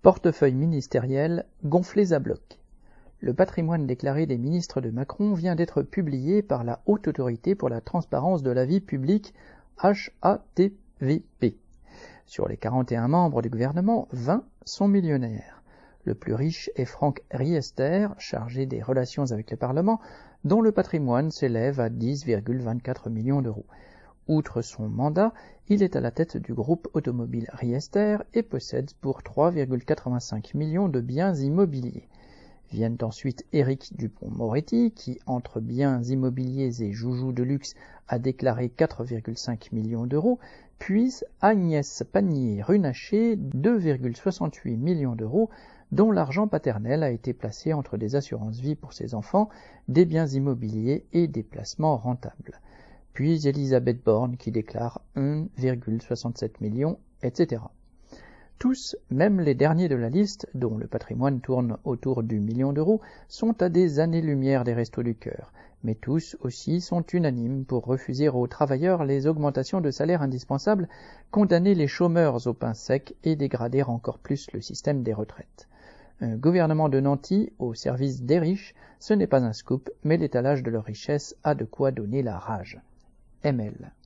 Portefeuille ministériel gonflés à bloc. Le patrimoine déclaré des ministres de Macron vient d'être publié par la Haute Autorité pour la transparence de la vie publique, HATVP. Sur les 41 membres du gouvernement, 20 sont millionnaires. Le plus riche est Franck Riester, chargé des relations avec le Parlement, dont le patrimoine s'élève à 10,24 millions d'euros. Outre son mandat, il est à la tête du groupe automobile Riester et possède pour 3,85 millions de biens immobiliers. Viennent ensuite Éric Dupont-Moretti, qui, entre biens immobiliers et joujoux de luxe, a déclaré 4,5 millions d'euros, puis Agnès Pannier-Runacher, 2,68 millions d'euros, dont l'argent paternel a été placé entre des assurances vie pour ses enfants, des biens immobiliers et des placements rentables. Puis Elisabeth Borne qui déclare 1,67 millions, etc. Tous, même les derniers de la liste, dont le patrimoine tourne autour du million d'euros, sont à des années-lumière des restos du cœur. Mais tous aussi sont unanimes pour refuser aux travailleurs les augmentations de salaire indispensables, condamner les chômeurs au pain sec et dégrader encore plus le système des retraites. Un gouvernement de nantis au service des riches, ce n'est pas un scoop, mais l'étalage de leur richesse a de quoi donner la rage. ML.